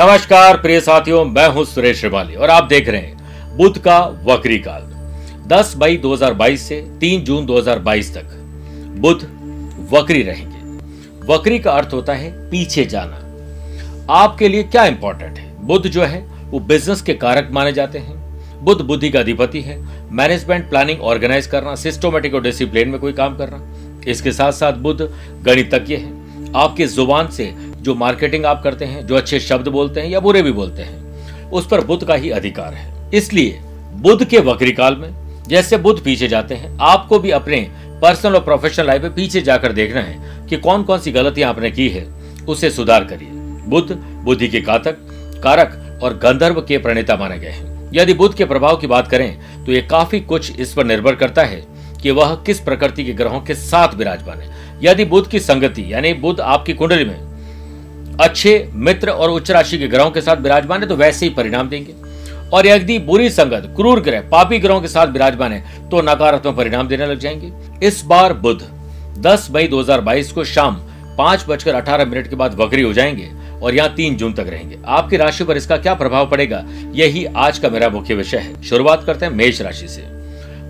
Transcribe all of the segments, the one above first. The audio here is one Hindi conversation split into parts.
नमस्कार, प्रिय साथियों, मैं हूँ सुरेश श्रिवाली और आप देख रहे हैं बुध का वक्री काल। 10 मई 2022 से 3 जून 2022 तक बुध वक्री रहेंगे। वक्री का अर्थ होता है पीछे जाना। आपके लिए क्या इंपॉर्टेंट है? बुद्ध जो है, वो बिज़नेस के कारक माने जाते हैं। बुद्ध बुद्धि का अधिपति है। मैनेजमेंट प्लानिंग ऑर्गेनाइज करना सिस्टोमेटिक और डिसिप्लिन में कोई काम करना। इसके साथ साथ बुद्ध गणितज्ञ है। आपके ज़ुबान से जो मार्केटिंग आप करते हैं, जो अच्छे शब्द बोलते हैं या बुरे भी बोलते हैं, उस पर बुद्ध का ही अधिकार है। इसलिए बुद्ध के वक्री काल में जैसे बुद्ध पीछे जाते हैं, आपको भी अपने पर्सनल और प्रोफेशनल लाइफ में पीछे जाकर देखना है कि कौन कौन सी गलतियाँ आपने की है। उसे सुधार करिए। बुद्ध, बुद्धि के कातक कारक और गंधर्व के प्रणेता माने गए हैं। यदि बुद्ध के प्रभाव की बात करें तो ये काफ़ी कुछ इस पर निर्भर करता है कि वह किस प्रकृति के ग्रहों के साथ विराजमान है। यदि बुद्ध की संगति, यानी बुद्ध आपकी कुंडली में अच्छे मित्र और उच्च राशि के ग्रहों के साथ विराजमान है तो वैसे ही परिणाम देंगे। और यदि बुरी संगत, क्रूर ग्रह, पापी ग्रहों के साथ विराजमान है तो नकारात्मक परिणाम देने लग जाएँगे। इस बार बुध 10 मई 2022 को शाम पाँच बजकर अठारह मिनट के बाद वक्री हो जाएँगे और यहाँ तीन जून तक रहेंगे। आपकी राशि पर इसका क्या प्रभाव पड़ेगा, यही आज का मेरा मुख्य विषय है। शुरुआत करते हैं मेष राशि से।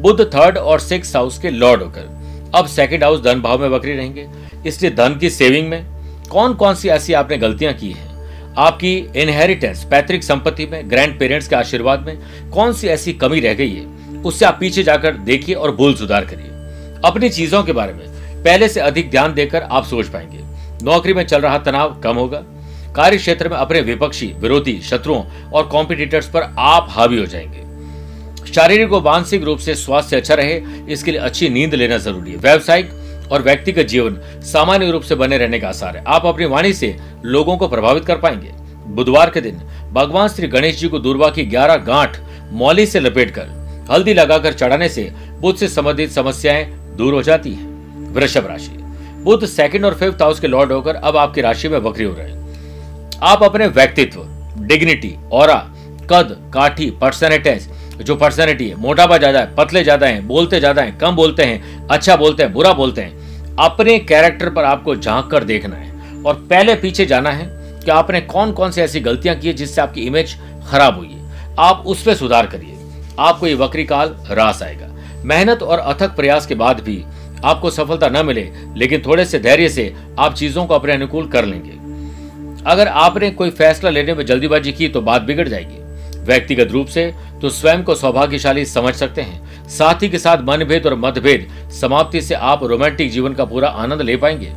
बुद्ध थर्ड और सिक्स हाउस के लॉर्ड होकर, अब सेकंड हाउस धन भाव में वक्री रहेंगे, इसलिए धन की सेविंग में कौन कौन सी ऐसी आपने गलतियाँ की हैं? आपकी इनहेरिटेंस पैतृक संपत्ति में ग्रैंड पेरेंट्स के आशीर्वाद में कौन सी ऐसी कमी रह गई है? उससे आप पीछे जाकर देखिए और भूल सुधार करिए। अपनी चीज़ों के बारे में पहले से अधिक ध्यान देकर आप सोच पाएँगे। नौकरी में चल रहा तनाव कम होगा। कार्य क्षेत्र में अपने विपक्षी, विरोधी, शत्रुओं और कॉम्पिटिटर्स पर आप हावी हो जाएँगे। शारीरिक और मानसिक रूप से स्वास्थ्य अच्छा रहे, इसके लिए अच्छी नींद लेना ज़रूरी है। व्यावसायिक और व्यक्तिगत जीवन सामान्य रूप से बने रहने का आसार है। आप अपनी वाणी से लोगों को प्रभावित कर पाएँगे। बुधवार के दिन भगवान श्री गणेश जी को दूरवा की ग्यारह गांठ मौली से लपेटकर हल्दी लगाकर चढ़ाने से बुद्ध से संबंधित समस्याएँ दूर हो जाती है। वृषभ राशि। बुद्ध सेकंड और फिफ्थ हाउस के लॉर्ड होकर अब आपकी राशि में बकरी हो रहे हैं। आप अपने व्यक्तित्व डिग्निटी और कद, काठी पर्सनैलिटीज जो पर्सनैलिटी है, मोटापा ज़्यादा है, पतले ज़्यादा है, बोलते ज़्यादा है, कम बोलते हैं अच्छा बोलते हैं, बुरा बोलते हैं अपने कैरेक्टर पर आपको झाँक कर देखना है और पहले पीछे जाना है कि आपने कौन कौन सी ऐसी गलतियाँ की है जिससे आपकी इमेज खराब हुई है। आप उस पर सुधार करिए। आपको ये वक्री काल रास आएगा। मेहनत और अथक प्रयास के बाद भी आपको सफलता न मिले, लेकिन थोड़े से धैर्य से आप चीज़ों को अपने अनुकूल कर लेंगे। अगर आपने कोई फैसला लेने में जल्दीबाजी की तो बात बिगड़ जाएगी। व्यक्तिगत रूप से तो स्वयं को सौभाग्यशाली समझ सकते हैं। साथी के साथ मनभेद और मतभेद समाप्ति से आप रोमांटिक जीवन का पूरा आनंद ले पाएँगे।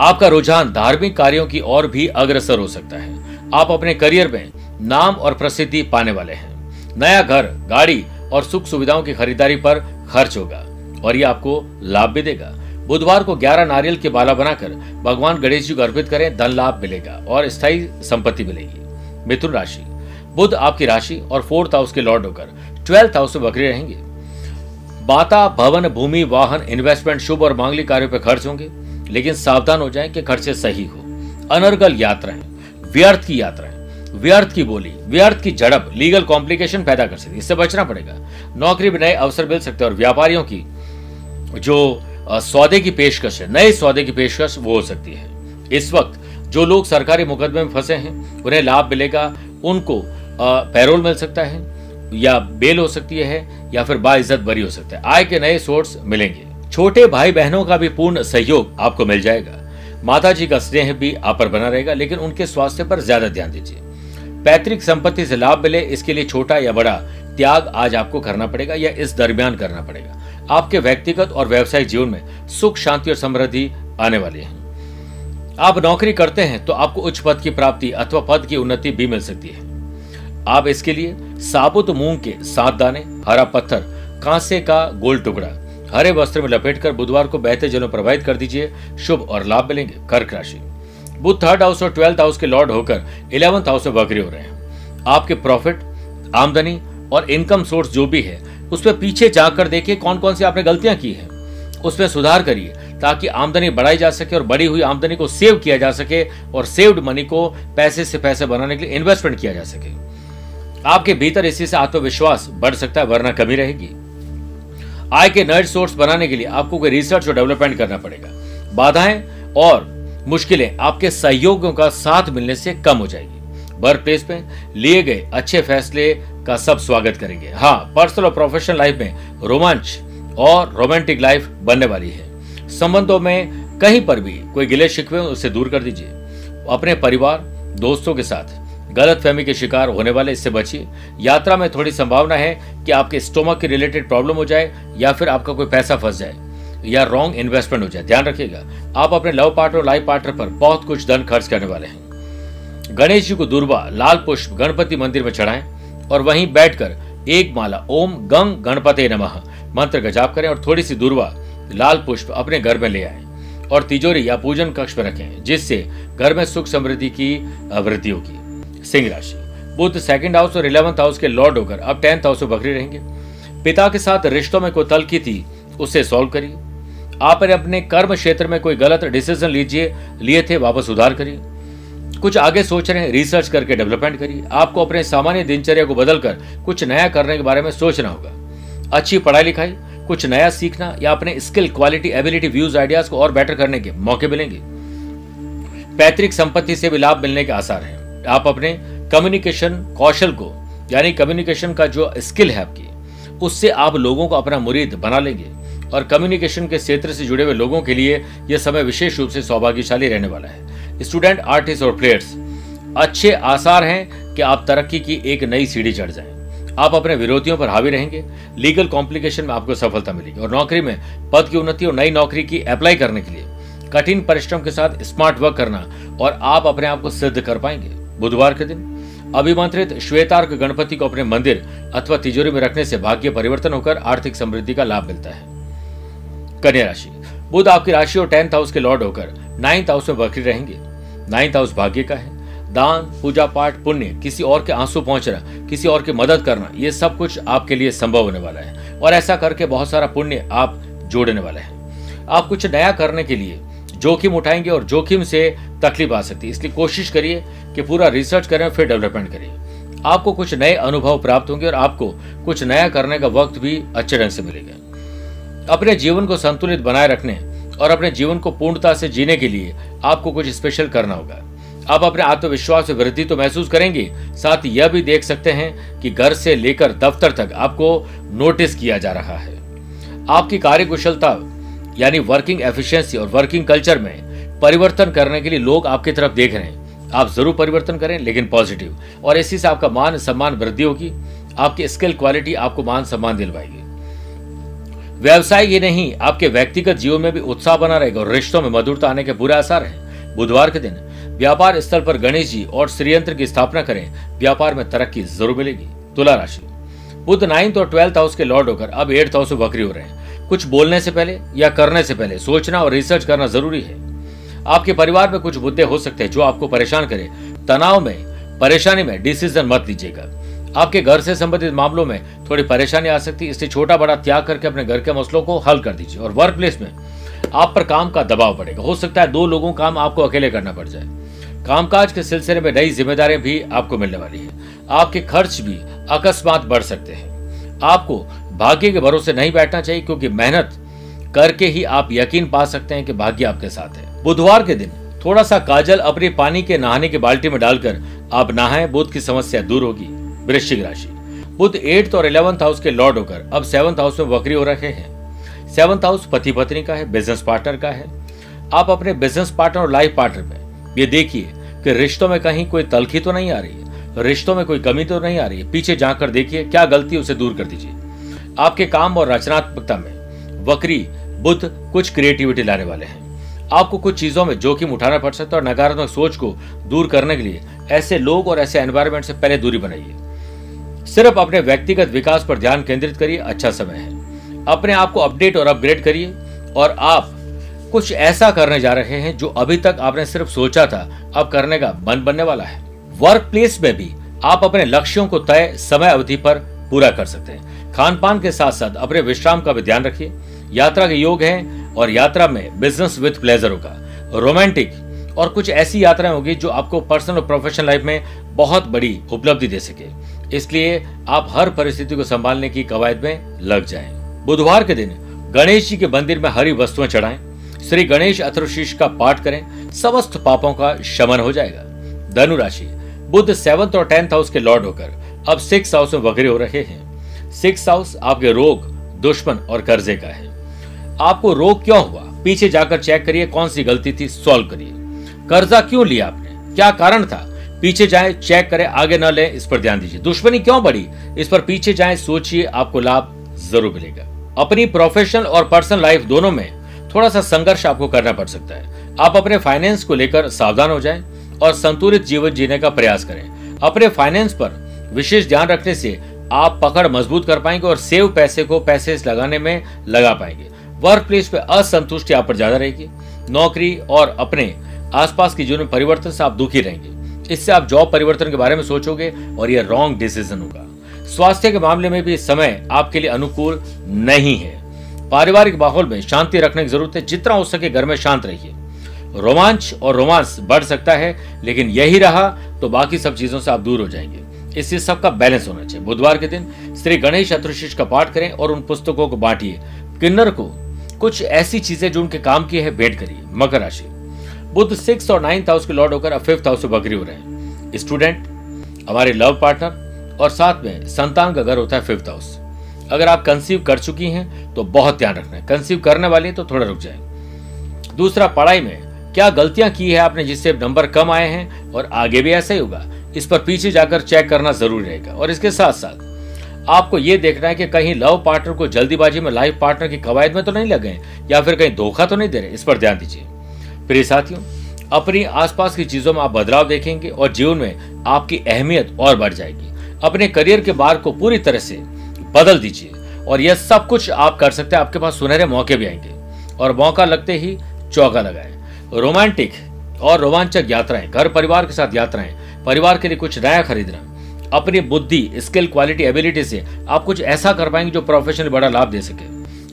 आपका रुझान धार्मिक कार्यों की ओर भी अग्रसर हो सकता है। आप अपने करियर में नाम और प्रसिद्धि पाने वाले हैं। नया घर, गाड़ी और सुख सुविधाओं की खरीदारी पर खर्च होगा और ये आपको लाभ भी देगा। बुधवार को 11 नारियल के बाला बनाकर भगवान गणेश जी को अर्पित करें, धन लाभ मिलेगा और स्थायी संपत्ति मिलेगी। मिथुन राशि। बुध आपकी राशि और फोर्थ हाउस के लॉर्ड होकर ट्वेल्थ हाउस में बकरे रहेंगे। बाता, भवन, भूमि, वाहन इन्वेस्टमेंट शुभ और मांगलिक कार्यों पर खर्च होंगे। लेकिन सावधान हो जाएँ कि खर्चे सही हो। अनर्गल यात्राएँ व्यर्थ की यात्राएँ व्यर्थ की बोली, व्यर्थ की झड़प लीगल कॉम्प्लिकेशन पैदा कर सकती है। इससे बचना पड़ेगा। नौकरी में नए अवसर मिल सकते हैं और व्यापारियों की जो सौदे की पेशकश है, नए सौदे की पेशकश वो हो सकती है। इस वक्त जो लोग सरकारी मुकदमे में फंसे हैं, उन्हें लाभ मिलेगा, उनको पैरोल मिल सकता है। या बेल हो सकती है या फिर बाइज्जत बरी हो सकता है। आय के नए सोर्स मिलेंगे। छोटे भाई बहनों का भी पूर्ण सहयोग आपको मिल जाएगा। माता जी का स्नेह भी आप पर बना रहेगा, लेकिन उनके स्वास्थ्य पर ज़्यादा ध्यान दीजिए। पैतृक संपत्ति से लाभ मिले, इसके लिए छोटा या बड़ा त्याग आज आपको करना पड़ेगा या इस दरमियान करना पड़ेगा। आपके व्यक्तिगत और व्यवसायिक जीवन में सुख, शांति और समृद्धि आने वाली है। आप नौकरी करते हैं तो आपको उच्च पद की प्राप्ति अथवा पद की उन्नति भी मिल सकती है। आप इसके लिए साबुत मूंग के सात दाने, हरा पत्थर, कांसे का गोल टुकड़ा, हरे वस्त्र में लपेटकर बुधवार को बहते जलों प्रवाहित कर दीजिए। शुभ और लाभ मिलेंगे कर्क राशि। बुध थर्ड हाउस और ट्वेल्थ हाउस के लॉर्ड होकर इलेवंथ हाउस में बकरी हो रहे हैं। आपके प्रॉफिट, आमदनी और इनकम सोर्स जो भी है, उस पर पीछे जाकर देखिए कौन कौन सी आपने गलतियाँ की है। उसमें सुधार करिए ताकि आमदनी बढ़ाई जा सके और बढ़ी हुई आमदनी को सेव किया जा सके और सेव्ड मनी को पैसे से पैसे बनाने के लिए इन्वेस्टमेंट किया जा सके। आपके भीतर इसी से आत्मविश्वास बढ़ सकता है, वरना कमी रहेगी। आय के नए सोर्स बनाने के लिए आपको कोई रिसर्च और डेवलपमेंट करना पड़ेगा। बाधाएँ और मुश्किलें आपके सहयोगियों का साथ मिलने से कम हो जाएगी। वर्क प्लेस में लिए गए अच्छे फैसले का सब स्वागत करेंगे। हाँ पर्सनल और प्रोफेशनल लाइफ में रोमांच और रोमांटिक लाइफ बनने वाली है। संबंधों में कहीं पर भी कोई गिले शिकवे, उसे दूर कर दीजिए। अपने परिवार, दोस्तों के साथ गलत फहमी के शिकार होने वाले इससे बचिए। यात्रा में थोड़ी संभावना है कि आपके स्टोमक के रिलेटेड प्रॉब्लम हो जाए या फिर आपका कोई पैसा फंस जाए या रॉन्ग इन्वेस्टमेंट हो जाए। ध्यान रखिएगा, आप अपने लव पार्टनर और लाइफ पार्टनर पर बहुत कुछ धन खर्च करने वाले हैं। गणेश जी को दुर्वा, लाल पुष्प, गणपति मंदिर में चढ़ाएँ और वहीं बैठकर एक माला, ओम गंग गणपति नमः, मंत्र का जाप करें और थोड़ी सी दुर्वा, लाल पुष्प अपने घर में ले आए और तिजोरी या पूजन कक्ष में रखें, जिससे घर में सुख समृद्धि की वृद्धि होगी। सिंह राशि। बुद्ध सेकंड हाउस और इलेवंथ हाउस के लॉर्ड होकर अब टेंथ हाउस में बकरी रहेंगे। पिता के साथ रिश्तों में कोई तलखी थी, उसे सॉल्व करिए। आप अपने कर्म क्षेत्र में कोई गलत डिसीज़न लीजिए, लिए थे, वापस सुधार करिए। कुछ आगे सोच रहे हैं रिसर्च करके डेवलपमेंट करिए। आपको अपने सामान्य दिनचर्या को बदलकर कुछ नया करने के बारे में सोचना होगा। अच्छी पढ़ाई लिखाई, कुछ नया सीखना या अपने skill quality ability views ideas को और बेटर करने के मौके मिलेंगे। पैतृक संपत्ति से भी लाभ मिलने के आसार हैं। आप अपने कम्युनिकेशन कौशल को, यानी कम्युनिकेशन का जो स्किल है आपकी, उससे आप लोगों को अपना मुरीद बना लेंगे। और कम्युनिकेशन के क्षेत्र से जुड़े हुए लोगों के लिए यह समय विशेष रूप से सौभाग्यशाली रहने वाला है। स्टूडेंट आर्टिस्ट और प्लेयर्स अच्छे आसार हैं कि आप तरक्की की एक नई सीढ़ी चढ़ जाएँ। आप अपने विरोधियों पर हावी रहेंगे लीगल कॉम्प्लिकेशन में आपको सफलता मिलेगी। और नौकरी में पद की उन्नति और नई नौकरी की अप्लाई करने के लिए कठिन परिश्रम के साथ स्मार्ट वर्क करना और आप अपने आप को सिद्ध कर पाएँगे। बुधवार के दिन अभिमंत्रित श्वेतार्क गणपति को अपने मंदिर अथवा तिजोरी में रखने से भाग्य परिवर्तन होकर आर्थिक समृद्धि का लाभ मिलता है। कन्या राशि। बुध आपकी राशि और टेंथ हाउस के लॉर्ड होकर नाइन्थ हाउस में बकरी रहेंगे। नाइन्थ हाउस भाग्य का है। दान, पूजा पाठ, पुण्य, किसी और के आँसू पहुँचना, किसी और की मदद करना, ये सब कुछ आपके लिए संभव होने वाला है। और ऐसा करके बहुत सारा पुण्य आप जोड़ने वाले हैं। आप कुछ नया करने के लिए जोखिम उठाएँगे और जोखिम से तकलीफ़ आ सकती है। इसलिए कोशिश करिए कि पूरा रिसर्च करें फिर डेवलपमेंट करिए। आपको कुछ नए अनुभव प्राप्त होंगे और आपको कुछ नया करने का वक्त भी अच्छे ढंग से मिलेगा। अपने जीवन को संतुलित बनाए रखने और अपने जीवन को पूर्णता से जीने के लिए आपको कुछ स्पेशल करना होगा। आप अपने आत्मविश्वास में वृद्धि तो महसूस करेंगे, साथ ही यह भी देख सकते हैं कि घर से लेकर दफ्तर तक आपको नोटिस किया जा रहा है। आपकी कार्य कुशलता यानी वर्किंग एफिशिएंसी और वर्किंग कल्चर में परिवर्तन करने के लिए लोग आपकी तरफ़ देख रहे हैं। आप ज़रूर परिवर्तन करें, लेकिन पॉजिटिव और इसी से आपका मान सम्मान वृद्धि होगी। आपकी स्किल क्वालिटी आपको मान सम्मान दिलवाएगी। व्यवसाय ये नहीं, आपके व्यक्तिगत जीवन में भी उत्साह बना रहेगा और रिश्तों में मधुरता आने के बुरे आसार है। बुधवार के दिन व्यापार स्थल पर गणेश जी और श्रीयंत्र की स्थापना करें, व्यापार में तरक्की ज़रूर मिलेगी। तुला राशि। बुद्ध नाइन्थ और ट्वेल्थ हाउस के लॉर्ड होकर अब एट्थ हाउस में बकरी हो रहे हैं। कुछ बोलने से पहले या करने से पहले सोचना और रिसर्च करना ज़रूरी है। आपके परिवार में कुछ मुद्दे हो सकते हैं जो आपको परेशान करे। तनाव में, परेशानी में डिसीज़न मत लीजिएगा। आपके घर से संबंधित मामलों में थोड़ी परेशानी आ सकती है। इसलिए छोटा बड़ा त्याग करके अपने घर के मसलों को हल कर दीजिए और वर्क प्लेस में आप पर काम का दबाव पड़ेगा हो सकता है दो लोगों काम आपको अकेले करना पड़ जाए। कामकाज के सिलसिले में नई जिम्मेदारियाँ भी आपको मिलने वाली है। आपके खर्च भी अकस्मात बढ़ सकते हैं। आपको भाग्य के भरोसे नहीं बैठना चाहिए, क्योंकि मेहनत करके ही आप यकीन पा सकते हैं कि भाग्य आपके साथ है। बुधवार के दिन थोड़ा सा काजल अपने पानी के नहाने की बाल्टी में डालकर आप नहाए बुद्ध की समस्या दूर होगी, वृश्चिक राशि। बुद्ध एट्थ और इलेवंथ हाउस के लॉर्ड होकर अब सेवंथ हाउस में वक्री हो रखे हैं। सेवंथ हाउस पति पत्नी का है बिज़नेस पार्टनर का है। आप अपने बिज़नेस पार्टनर और लाइफ पार्टनर में, ये देखिए कि रिश्तों में कहीं कोई तलखी तो नहीं आ रही है, रिश्तों में कोई कमी तो नहीं आ रही है। पीछे जाकर देखिए, क्या गलती उसे दूर कर दीजिए। आपके काम और रचनात्मकता में, वक्री, बुद्ध कुछ क्रिएटिविटी लाने वाले हैं। आपको कुछ चीज़ों में जोखिम उठाना पड़ सकता है और नकारात्मक सोच को दूर करने के लिए ऐसे लोग और ऐसे एनवायरमेंट से पहले दूरी बनाइए। सिर्फ़ अपने व्यक्तिगत विकास पर ध्यान केंद्रित करिए अच्छा समय है। अपने आप को अपडेट और अपग्रेड करिए और आप कुछ ऐसा करने जा रहे हैं जो अभी तक आपने सिर्फ़ सोचा था, अब करने का मन बनने वाला है। वर्क प्लेस में भी आप अपने लक्ष्यों को तय समय अवधि पर पूरा कर सकते हैं। खान पान के साथ साथ अपने विश्राम का भी ध्यान रखिए। यात्रा के योग है और यात्रा में बिज़नेस विथ प्लेजर होगा। रोमांटिक और कुछ ऐसी यात्राएँ होगी जो आपको पर्सनल और प्रोफेशनल लाइफ में बहुत बड़ी उपलब्धि दे सके। इसलिए आप हर परिस्थिति को संभालने की कवायद में लग जाएँ। बुधवार के दिन गणेश जी के मंदिर में हरी वस्तुएँ चढ़ाएँ। श्री गणेश अथर्वशीष का पाठ करें। समस्त पापों का शमन हो जाएगा। धनु राशि बुद्ध सेवंथ और टेंथ हाउस के लॉर्ड होकर अब सिक्स हाउस में वक्री हो रहे हैं। सिक्स हाउस आपके रोग, दुश्मन और कर्जे का है। आपको रोग क्यों हुआ? पीछे जाकर चेक करिए कौन सी गलती थी, सॉल्व करिए। कर्जा क्यों लिया आपने? क्या कारण था? पीछे जाए, चेक करें, आगे न ले, इस पर ध्यान दीजिए। दुश्मनी क्यों बढ़ी? इस पर पीछे जाए, सोचिए, आपको लाभ ज़रूर मिलेगा। अपनी प्रोफेशनल और पर्सनल लाइफ दोनों में थोड़ा सा संघर्ष आपको करना पड़ सकता है। आप अपने फाइनेंस को लेकर सावधान हो जाएँ और संतुलित जीवन जीने का प्रयास करें। अपने फाइनेंस पर विशेष ध्यान रखने से आप पकड़ मज़बूत कर पाएँगे और सेव पैसे को पैसे लगाने में लगा पाएँगे। वर्क प्लेस पे असंतुष्टि आप पर ज़्यादा रहेगी। नौकरी और अपने आसपास की जीवन में परिवर्तन से आप दुखी रहेंगे। इससे आप जॉब परिवर्तन के बारे में सोचोगे और यह रॉन्ग डिसीज़न होगा। स्वास्थ्य के मामले में भी समय आपके लिए अनुकूल नहीं है। पारिवारिक माहौल में शांति रखने की ज़रूरत है। जितना हो सके घर में शांत रहिए। रोमांच और रोमांस बढ़ सकता है, लेकिन यही रहा तो बाकी सब चीज़ों से आप दूर हो जाएँगे। इससे सबका बैलेंस होना चाहिए। बुधवार के दिन श्री गणेश चतुर्शिष का पाठ करें और उन पुस्तकों को बांटिए। किन्नर को कुछ ऐसी चीज़ें जो उनके काम की है, भेंट करिए। मकर राशि। बुद्ध सिक्स और नाइन्थ हाउस के लॉर्ड होकर अब फिफ्थ हाउस में बकरी हो रहे हैं। स्टूडेंट, हमारे लव पार्टनर और साथ में संतान का घर होता है फिफ्थ हाउस। अगर आप कंसीव कर चुकी हैं तो बहुत ध्यान रखना है। कंसीव करने वाली तो थोड़ा रुक जाए। दूसरा, पढ़ाई में क्या गलतियाँ की है आपने जिससे नंबर कम आए हैं और आगे भी ऐसा ही होगा? इस पर पीछे जाकर चेक करना ज़रूरी रहेगा। और इसके साथ साथ आपको ये देखना है कि कहीं लव पार्टनर को जल्दीबाजी में लाइफ पार्टनर की कवायद में तो नहीं लगे या फिर कहीं धोखा तो नहीं दे रहे इस पर ध्यान दीजिए। प्रिय साथियों, अपनी आसपास की चीज़ों में आप बदलाव देखेंगे और जीवन में आपकी अहमियत और बढ़ जाएगी। अपने करियर के बार को पूरी तरह से बदल दीजिए और यह सब कुछ आप कर सकते हैं। आपके पास सुनहरे मौके भी आएँगे और मौका लगते ही चौका लगाए। रोमांटिक और रोमांचक यात्राएँ घर परिवार के साथ यात्राएँ परिवार के लिए कुछ नया खरीदना। अपनी बुद्धि स्किल क्वालिटी एबिलिटी से आप कुछ ऐसा कर पाएँगे जो प्रोफेशनल बड़ा लाभ दे सके।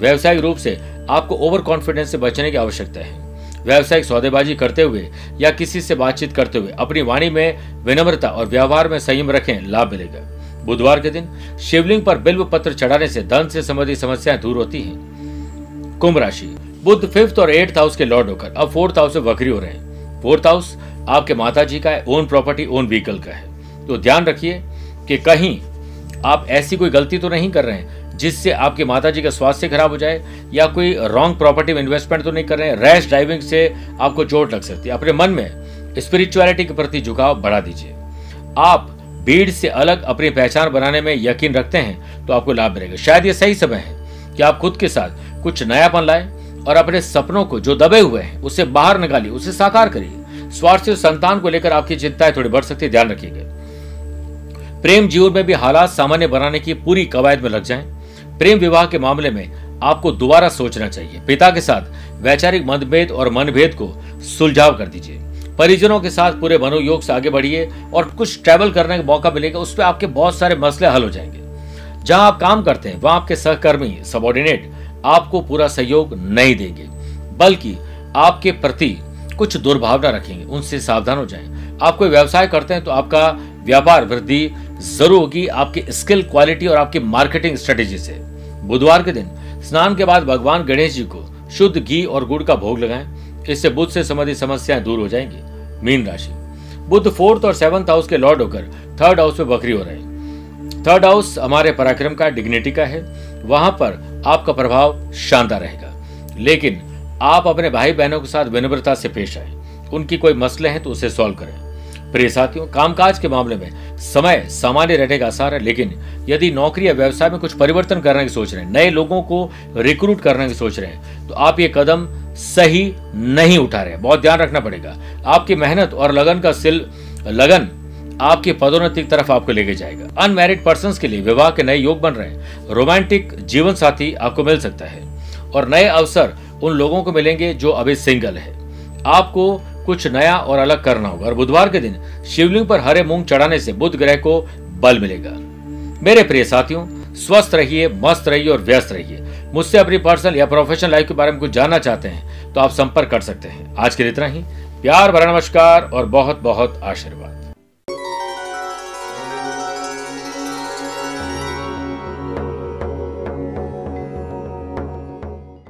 व्यवसायिक रूप से आपको ओवर कॉन्फिडेंस से बचने की आवश्यकता है। व्यवसायिक सौदेबाजी करते हुए या किसी से बातचीत करते हुए अपनी वाणी में विनम्रता और व्यवहार में संयम रखें, लाभ मिलेगा। बुधवार के दिन शिवलिंग पर बिल्व पत्र चढ़ाने से धन से संबंधित समस्याएँ दूर होती हैं। कुंभ राशि। बुद्ध फिफ्थ और एट्थ हाउस के लॉर्ड होकर अब फोर्थ हाउस से वक्री हो रहे हैं। फोर्थ हाउस आपके माता जी का है ओन प्रॉपर्टी ओन व्हीकल का है। तो ध्यान रखिए कि कहीं आप ऐसी कोई गलती तो नहीं कर रहे हैं, जिससे आपके माता जी का स्वास्थ्य खराब हो जाए, या कोई रॉन्ग प्रॉपर्टी में इन्वेस्टमेंट तो नहीं कर रहे हैं रैश ड्राइविंग से आपको चोट लग सकती है। अपने मन में स्पिरिचुअलिटी के प्रति झुकाव बढ़ा दीजिए। आप भीड़ से अलग अपनी पहचान बनाने में यकीन रखते हैं तो आपको लाभ मिलेगा। शायद ये सही समय है कि आप खुद के साथ कुछ नयापन लाए और अपने सपनों को जो दबे हुए हैं, उसे बाहर निकालिए, उसे साकार करिए। स्वास्थ्य संतान को लेकर आपकी चिंताएँ थोड़ी बढ़ सकती है, ध्यान रखिएगा। प्रेम जीवन में भी हालात सामान्य बनाने की पूरी कवायद में लग जाएँ। प्रेम विवाह के मामले में आपको दोबारा सोचना चाहिए। पिता के साथ वैचारिक मतभेद और मनभेद को सुलझाव कर दीजिए। परिजनों के साथ पूरे मनोयोग से आगे बढ़िए और कुछ ट्रैवल करने का मौका मिलेगा उस पर आपके बहुत सारे मसले हल हो जाएँगे। जहाँ आप काम करते हैं, वहाँ आपके सहकर्मी सबॉर्डिनेट आपको पूरा सहयोग नहीं देंगे, बल्कि आपके प्रति कुछ दुर्भावना रखेंगे, उनसे सावधान हो जाएँ। आप कोई व्यवसाय करते हैं तो आपका व्यापार वृद्धि ज़रूर होगी, आपकी स्किल क्वालिटी और आपकी मार्केटिंग स्ट्रेटेजी से। बुधवार के दिन, स्नान के बाद भगवान गणेश जी को शुद्ध घी और गुड़ का भोग लगाएँ। इससे बुद्ध से संबंधित समस्याएँ दूर हो जाएँगी। मीन राशि। बुद्ध फोर्थ और सेवंथ हाउस के लॉर्ड होकर थर्ड हाउस में बकरी हो रहे हैं। थर्ड हाउस हमारे पराक्रम का, डिग्निटी का है। वहाँ पर आपका प्रभाव शानदार रहेगा। लेकिन आप अपने भाई बहनों के साथ विनम्रता से पेश आए। उनकी कोई मसले हैं तो उसे सॉल्व करें। प्रिय साथियों, कामकाज के मामले में समय सामान्य रहने का आसार है, लेकिन यदि नौकरी या व्यवसाय में कुछ परिवर्तन करने की सोच रहे हैं, नए लोगों को रिक्रूट करने की सोच रहे हैं तो आप ये कदम सही नहीं उठा रहे बहुत ध्यान रखना पड़ेगा। आपकी मेहनत और लगन का सिल, लगन आपकी पदोन्नति की तरफ़ आपको लेके जाएगा। अनमेरिड पर्सन के लिए विवाह के नए योग बन रहे हैं। रोमांटिक जीवन साथी आपको मिल सकता है। और नए अवसर उन लोगों को मिलेंगे जो अभी सिंगल है। आपको कुछ नया और अलग करना होगा और बुधवार के दिन शिवलिंग पर हरे मूंग चढ़ाने से बुध ग्रह को बल मिलेगा। मेरे प्रिय साथियों, स्वस्थ रहिए, मस्त रहिए और व्यस्त रहिए। मुझसे अपनी पर्सनल या प्रोफेशनल लाइफ के बारे में कुछ जानना चाहते हैं तो आप संपर्क कर सकते हैं। आज के लिए इतना ही। प्यार, भरा नमस्कार और बहुत बहुत आशीर्वाद।